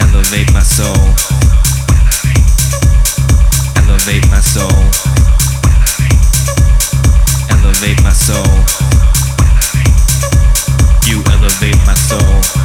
Elevate my soul. Elevate my soul. Elevate my soul. You elevate my soul.